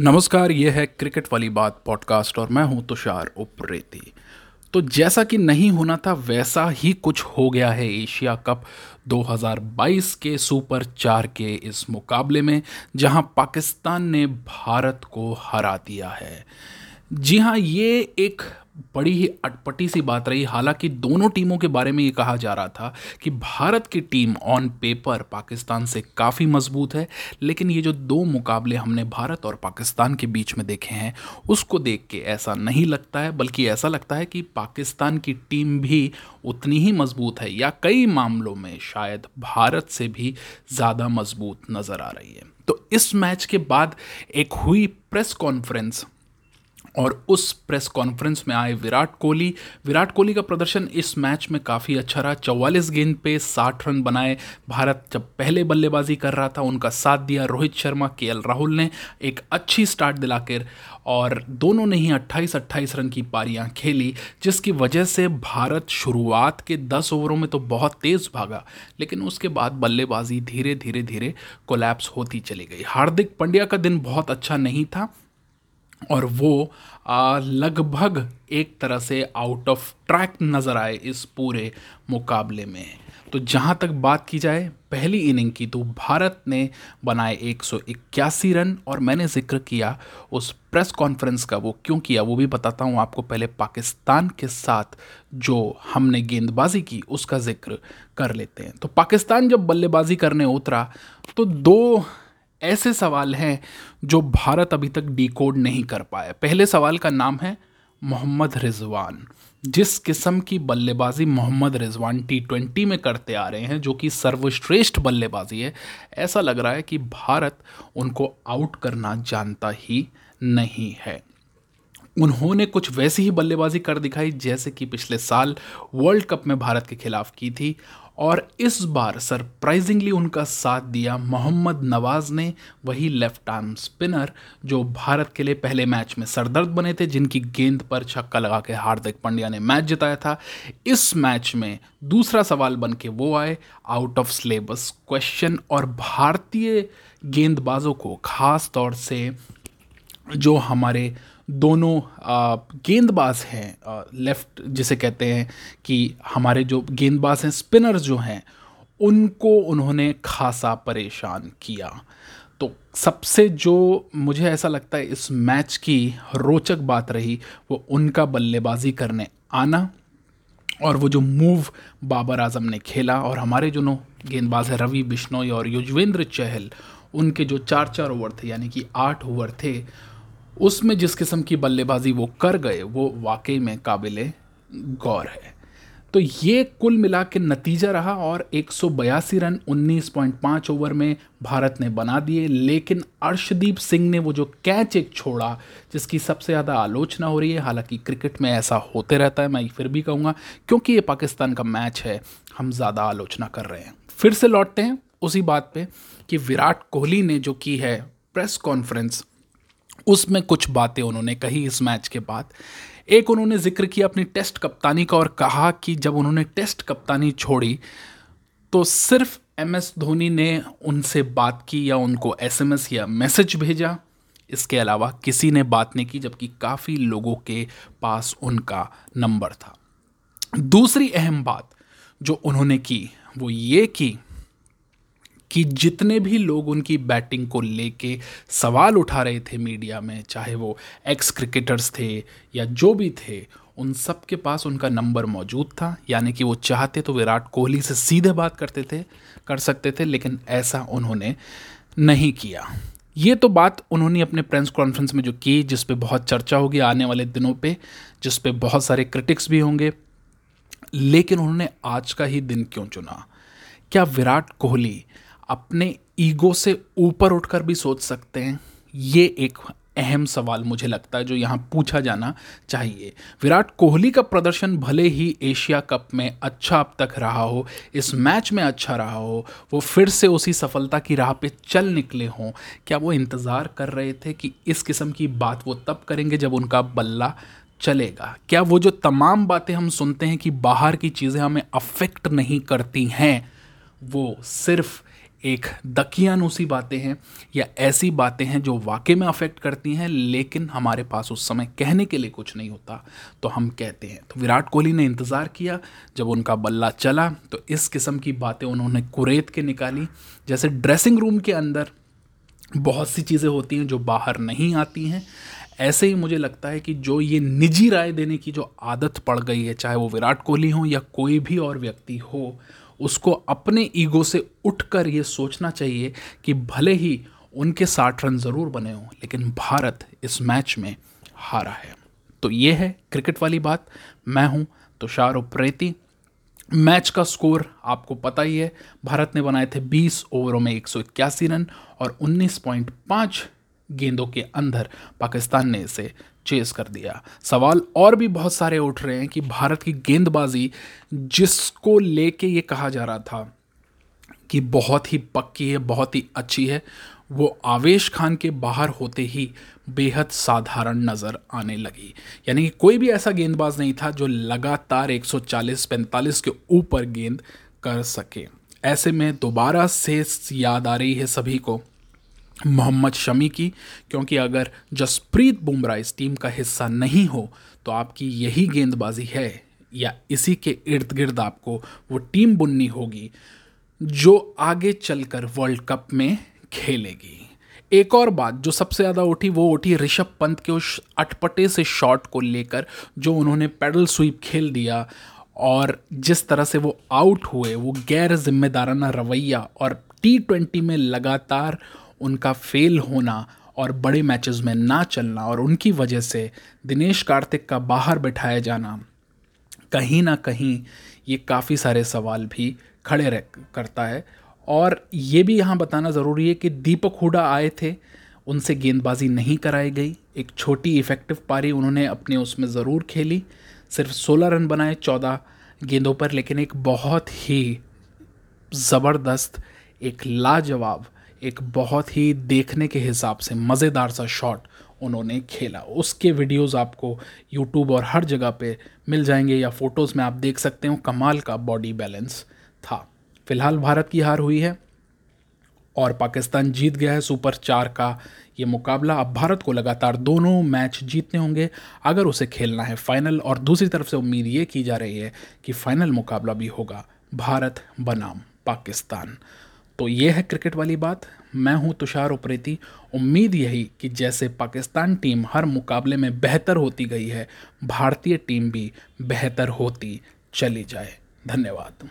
नमस्कार, ये है क्रिकेट वाली बात पॉडकास्ट और मैं हूँ तुषार उप्रेती। तो जैसा कि नहीं होना था, वैसा ही कुछ हो गया है एशिया कप 2022 के सुपर चार के इस मुकाबले में, जहाँ पाकिस्तान ने भारत को हरा दिया है। जी हाँ ये एक बड़ी ही अटपटी सी बात रही। हालाँकि दोनों टीमों के बारे में ये कहा जा रहा था कि भारत की टीम ऑन पेपर पाकिस्तान से काफ़ी मज़बूत है, लेकिन ये जो दो मुकाबले हमने भारत और पाकिस्तान के बीच में देखे हैं, उसको देख के ऐसा नहीं लगता है, बल्कि ऐसा लगता है कि पाकिस्तान की टीम भी उतनी ही मज़बूत है, या कई मामलों में शायद भारत से भी ज़्यादा मज़बूत नज़र आ रही है। तो इस मैच के बाद एक हुई प्रेस कॉन्फ्रेंस और उस प्रेस कॉन्फ्रेंस में आए विराट कोहली। विराट कोहली का प्रदर्शन इस मैच में काफ़ी अच्छा रहा। चौवालीस गेंद पे साठ रन बनाए। भारत जब पहले बल्लेबाजी कर रहा था, उनका साथ दिया रोहित शर्मा, के राहुल ने। एक अच्छी स्टार्ट दिलाकर और दोनों ने ही 28-28 रन की पारियाँ खेली, जिसकी वजह से भारत शुरुआत के 10 ओवरों में तो बहुत तेज़ भागा, लेकिन उसके बाद बल्लेबाजी धीरे धीरे धीरे कोलैप्स होती चली गई। हार्दिक पांड्या का दिन बहुत अच्छा नहीं था और वो लगभग एक तरह से आउट ऑफ़ ट्रैक नज़र आए इस पूरे मुकाबले में। तो जहाँ तक बात की जाए, पहली इनिंग की तो भारत ने बनाए एक सौ इक्यासी रन और मैंने ज़िक्र किया उस प्रेस कॉन्फ्रेंस का, वो क्यों किया, वो भी बताता हूँ आपको पहले पाकिस्तान के साथ जो हमने गेंदबाजी की उसका ज़िक्र कर लेते हैं। तो पाकिस्तान जब बल्लेबाजी करने उतरा तो दो ऐसे सवाल हैं जो भारत अभी तक डिकोड नहीं कर पाया। पहले सवाल का नाम है मोहम्मद रिजवान। जिस किस्म की बल्लेबाजी मोहम्मद रिजवान टी ट्वेंटी में करते आ रहे हैं, जो कि सर्वश्रेष्ठ बल्लेबाजी है, ऐसा लग रहा है कि भारत उनको आउट करना जानता ही नहीं है। उन्होंने कुछ वैसी ही बल्लेबाजी कर दिखाई, जैसे कि पिछले साल वर्ल्ड कप में भारत के खिलाफ की थी और इस बार सरप्राइजिंगली उनका साथ दिया मोहम्मद नवाज़ ने, वही लेफ़्ट आर्म स्पिनर, जो भारत के लिए पहले मैच में सरदर्द बने थे, जिनकी गेंद पर छक्का लगा के हार्दिक पांड्या ने मैच जिताया था। इस मैच में दूसरा सवाल बन के वो आए आउट ऑफ़ सिलेबस क्वेश्चन और भारतीय गेंदबाजों को खास तौर से जो हमारे दोनों गेंदबाज हैं लेफ़्ट जिसे कहते हैं कि हमारे जो गेंदबाज हैं स्पिनर्स जो हैं, उनको उन्होंने खासा परेशान किया। तो सबसे जो मुझे ऐसा लगता है इस मैच की रोचक बात रही, वो उनका बल्लेबाजी करने आना और वो जो मूव बाबर आज़म ने खेला और हमारे जो नो गेंदबाज है, रवि बिश्नोई और युजवेंद्र चहल, उनके जो चार चार ओवर थे, यानी कि आठ ओवर थे उसमें जिस किस्म की बल्लेबाजी वो कर गए, वो वाकई में काबिल गौर है। तो ये कुल मिला के नतीजा रहा और एक सौ बयासी रन 19.5 ओवर में भारत ने बना दिए। लेकिन अर्शदीप सिंह ने वो जो कैच एक छोड़ा, जिसकी सबसे ज़्यादा आलोचना हो रही है, हालाँकि क्रिकेट में ऐसा होते रहता है, मैं फिर भी कहूँगा, क्योंकि ये पाकिस्तान का मैच है, हम ज़्यादा आलोचना कर रहे हैं। फिर से लौटते हैं उसी बात पे कि विराट कोहली ने जो की है प्रेस कॉन्फ्रेंस उसमें कुछ बातें उन्होंने कही इस मैच के बाद। एक उन्होंने ज़िक्र किया अपनी टेस्ट कप्तानी का और कहा कि जब उन्होंने टेस्ट कप्तानी छोड़ी तो सिर्फ़ एम एस धोनी ने उनसे बात की या उनको एस एम एस या मैसेज भेजा। इसके अलावा किसी ने बात नहीं की, जबकि काफ़ी लोगों के पास उनका नंबर था। दूसरी अहम बात जो उन्होंने की, वो ये की कि जितने भी लोग उनकी बैटिंग को लेके सवाल उठा रहे थे मीडिया में, चाहे वो एक्स क्रिकेटर्स थे या जो भी थे, उन सब के पास उनका नंबर मौजूद था। यानी कि वो चाहते तो विराट कोहली से सीधे बात करते थे, कर सकते थे, लेकिन ऐसा उन्होंने नहीं किया। ये तो बात उन्होंने अपने प्रेस कॉन्फ्रेंस में जो की, जिस पे बहुत चर्चा होगी आने वाले दिनों पे, जिस पे बहुत सारे क्रिटिक्स भी होंगे। लेकिन उन्होंने आज का ही दिन क्यों चुना? क्या विराट कोहली अपने ईगो से ऊपर उठकर भी सोच सकते हैं। ये एक अहम सवाल मुझे लगता है जो यहाँ पूछा जाना चाहिए। विराट कोहली का प्रदर्शन भले ही एशिया कप में अच्छा अब तक रहा हो, इस मैच में अच्छा रहा हो, वो फिर से उसी सफलता की राह पे चल निकले हों। क्या वो इंतज़ार कर रहे थे कि इस किस्म की बात वो तब करेंगे जब उनका बल्ला चलेगा? क्या वो जो तमाम बातें हम सुनते हैं कि बाहर की चीज़ें हमें अफेक्ट नहीं करती हैं, वो सिर्फ़ एक दकियानूसी बातें हैं या ऐसी बातें हैं जो वाकई में अफेक्ट करती हैं, लेकिन हमारे पास उस समय कहने के लिए कुछ नहीं होता तो हम कहते हैं। तो विराट कोहली ने इंतज़ार किया, जब उनका बल्ला चला तो इस किस्म की बातें उन्होंने कुरेद के निकाली, जैसे ड्रेसिंग रूम के अंदर बहुत सी चीज़ें होती हैं जो बाहर नहीं आती हैं। ऐसे ही मुझे लगता है कि जो ये निजी राय देने की जो आदत पड़ गई है, चाहे वो विराट कोहली हो या कोई भी और व्यक्ति हो उसको अपने ईगो से उठकर ये सोचना चाहिए कि भले ही उनके साठ रन ज़रूर बने हों, लेकिन भारत इस मैच में हारा है। तो ये है क्रिकेट वाली बात। मैं हूँ तुषार उप्रेती मैच का स्कोर आपको पता ही है, भारत ने बनाए थे 20 ओवरों में एक सौ इक्यासी रन और 19.5 गेंदों के अंदर पाकिस्तान ने इसे चेस कर दिया। सवाल और भी बहुत सारे उठ रहे हैं कि भारत की गेंदबाजी जिसको लेके ये कहा जा रहा था कि बहुत ही पक्की है, बहुत ही अच्छी है, वो आवेश खान के बाहर होते ही बेहद साधारण नज़र आने लगी। यानी कि कोई भी ऐसा गेंदबाज नहीं था जो लगातार 140-45 के ऊपर गेंद कर सके। ऐसे में दोबारा से याद आ रही है सभी को मोहम्मद शमी की, क्योंकि अगर जसप्रीत बुमराह इस टीम का हिस्सा नहीं हो तो आपकी यही गेंदबाजी है, या इसी के इर्द गिर्द आपको वो टीम बुननी होगी, जो आगे चलकर वर्ल्ड कप में खेलेगी। एक और बात जो सबसे ज़्यादा उठी, वो उठी ऋषभ पंत के उस अटपटे से शॉट को लेकर, जो उन्होंने पैडल स्वीप खेल दिया, और जिस तरह से वो आउट हुए, वो गैर जिम्मेदाराना रवैया और टी ट्वेंटी में लगातार उनका फेल होना और बड़े मैचेस में ना चलना और उनकी वजह से दिनेश कार्तिक का बाहर बैठाया जाना, कहीं ना कहीं ये काफ़ी सारे सवाल भी खड़े रह, करता है। और ये भी यहाँ बताना ज़रूरी है कि दीपक हुडा आए थे, उनसे गेंदबाजी नहीं कराई गई। एक छोटी इफ़ेक्टिव पारी उन्होंने अपने उसमें ज़रूर खेली। सिर्फ़ 16 रन बनाए 14 गेंदों पर, लेकिन एक बहुत ही ज़बरदस्त, एक लाजवाब एक बहुत ही देखने के हिसाब से मज़ेदार सा शॉट उन्होंने खेला। उसके वीडियोस आपको यूट्यूब और हर जगह पे मिल जाएँगे या फ़ोटोज़ में आप देख सकते हो, कमाल का बॉडी बैलेंस था। फ़िलहाल भारत की हार हुई है और पाकिस्तान जीत गया है सुपर चार का ये मुकाबला। अब भारत को लगातार दोनों मैच जीतने होंगे, अगर उसे खेलना है फाइनल और दूसरी तरफ़ से उम्मीद ये की जा रही है कि फाइनल मुकाबला भी होगा। भारत बनाम पाकिस्तान। तो ये है क्रिकेट वाली बात। मैं हूँ तुषार उप्रेती। उम्मीद यही कि जैसे पाकिस्तान टीम हर मुकाबले में बेहतर होती गई है, भारतीय टीम भी बेहतर होती चली जाए। धन्यवाद।